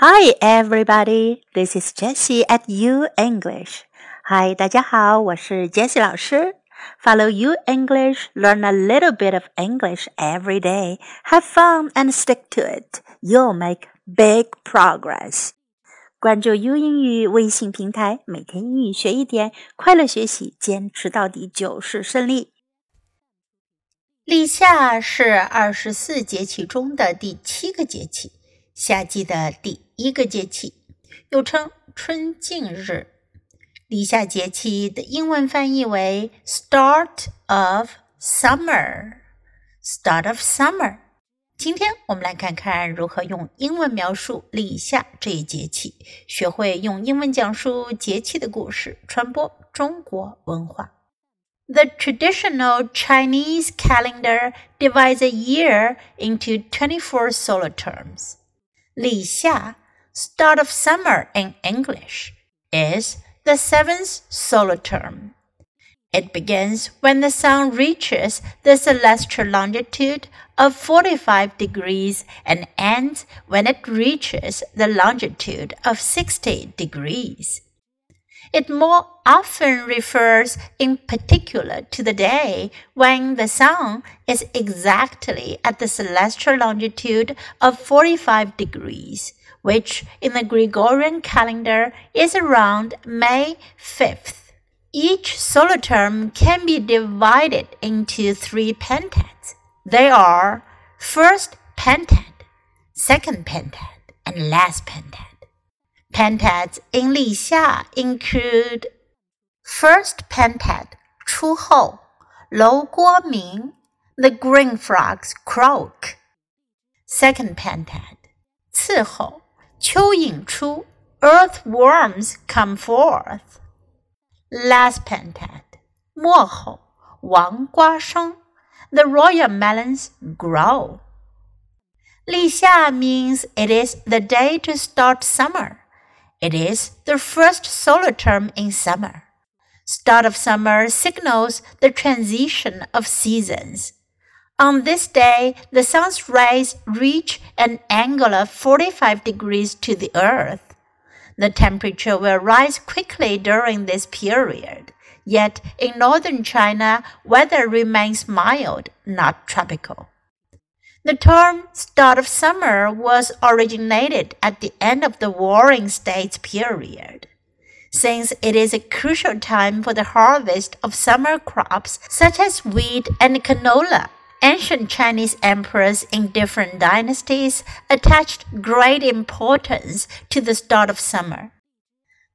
Hi, everybody. This is Jessie at U English. Hi, 大家好，我是 Jessie 老师。Follow U English, learn a little bit of English every day. Have fun and stick to it. You'll make big progress. 关注 U 英语微信平台，每天英语学一点，快乐学习，坚持到底就是胜利。立夏是二十四节气中的第七个节气。 夏季的第一个节气，又称春尽日。立夏节气的英文翻译为 “Start of Summer”。Start of Summer。今天我们来看看如何用英文描述立夏这一节气，学会用英文讲述节气的故事，传播中国文化。The traditional Chinese calendar divides a year into 24 solar terms. 立夏, start of summer in English, is the seventh solar term. It begins when the sun reaches the celestial longitude of 45 degrees and ends when it reaches the longitude of 60 degrees. It more often refers in particular to the day when the sun is exactly at the celestial longitude of 45 degrees, which in the Gregorian calendar is around May 5th. Each solar term can be divided into three pentads. They are first pentad, second pentad, and last pentad. Pentad 阴历下 include first Pentad 初候，蝼蝈鸣 the green frogs croak. Second Pentad 次候，蚯蚓出 earthworms come forth. Last Pentad 末候，王瓜生 the royal melons grow. Li Xia means it is the day to start summer. It is the first solar term in summer. Start of summer signals the transition of seasons. On this day, the sun's rays reach an angle of 45 degrees to the earth. The temperature will rise quickly during this period. Yet in northern China, weather remains mild, not tropical. The term start of summer was originated at the end of the Warring States period. Since it is a crucial time for the harvest of summer crops such as wheat and canola, ancient Chinese emperors in different dynasties attached great importance to the start of summer.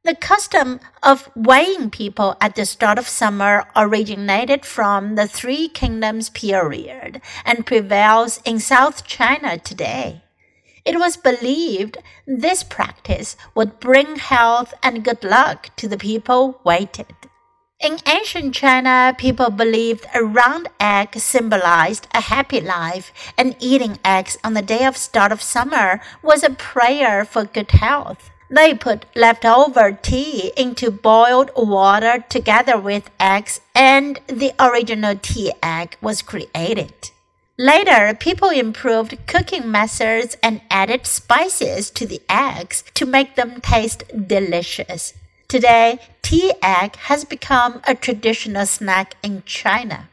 The custom of weighing people at the start of summer originated from the Three Kingdoms period and prevails in South China today. It was believed this practice would bring health and good luck to the people weighted. In ancient China, people believed a round egg symbolized a happy life, and eating eggs on the day of start of summer was a prayer for good health. They put leftover tea into boiled water together with eggs, and the original tea egg was created. Later, people improved cooking methods and added spices to the eggs to make them taste delicious. Today, tea egg has become a traditional snack in China.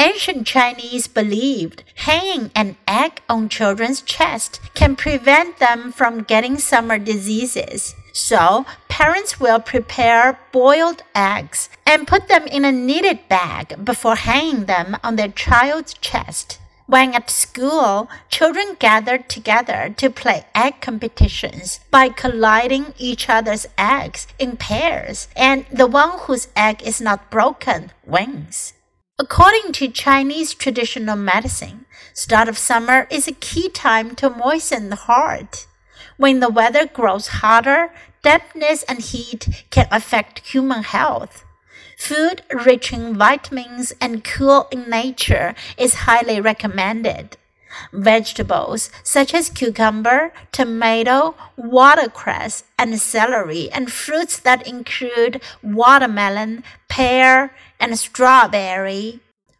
Ancient Chinese believed hanging an egg on children's chest can prevent them from getting summer diseases. So, parents will prepare boiled eggs and put them in a knitted bag before hanging them on their child's chest. When at school, children gathered together to play egg competitions by colliding each other's eggs in pairs, and the one whose egg is not broken wins. According to Chinese traditional medicine, start of summer is a key time to moisten the heart. When the weather grows hotter, dampness and heat can affect human health. Food rich in vitamins and cool in nature is highly recommended. Vegetables such as cucumber, tomato, watercress, and celery, and fruits that include watermelon, pear, and strawberry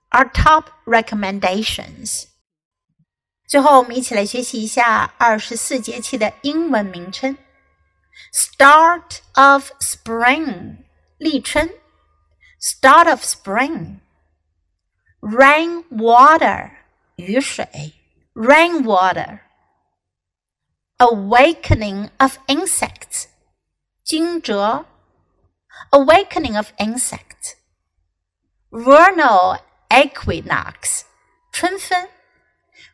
are top recommendations. 最后，我们一起来学习一下二十四节气的英文名称：Start of Spring，立春；Start of Spring，Rain Water，雨水；Rain Water，Awakening of Insects，惊蛰；Awakening of vernal equinox，春分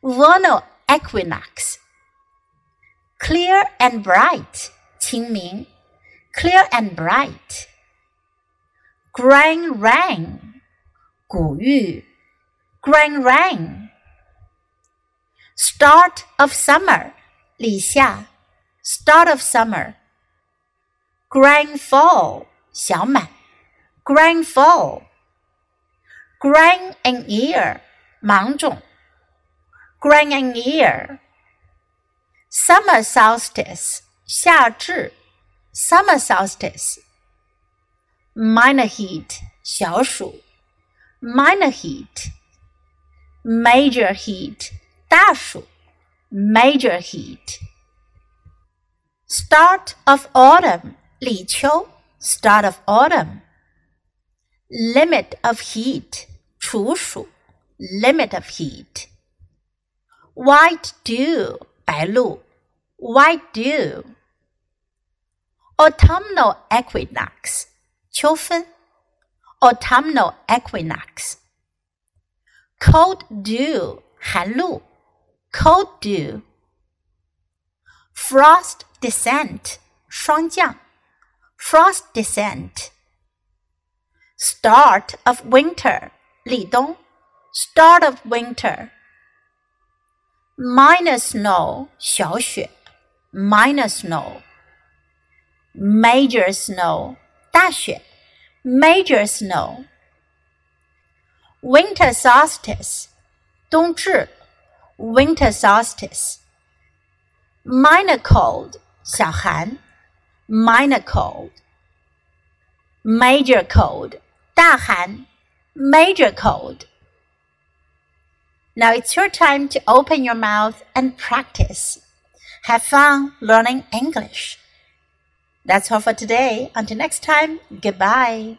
；vernal equinox，clear and bright，清明；clear and bright，grain rain，谷雨；grain rain，start of summer，立夏；start of summer，grain full，小满；grain full。Grain in ear, 芒种。Grain in ear. Summer solstice, 夏至。Summer solstice. Minor heat, 小暑。Minor heat. Major heat, 大暑。Major heat. Start of autumn, 立秋。Start of autumn Limit of heat, 处暑 limit of heat white dew 白露，white dew。autumnal equinox 秋分，autumnal equinox。cold dew 寒露，cold dew。frost descent 霜降，frost descent。 Start of winter, 立冬。Start of winter. minor snow, Minor snow. Major snow, 大雪。Major snow. Winter solstice, 冬至。Winter solstice. Minor cold, 小寒。Minor cold. Major cold. 大寒，major cold。now it's your time to open your mouth and practice. Have fun learning English. That's all for today. Until next time, goodbye.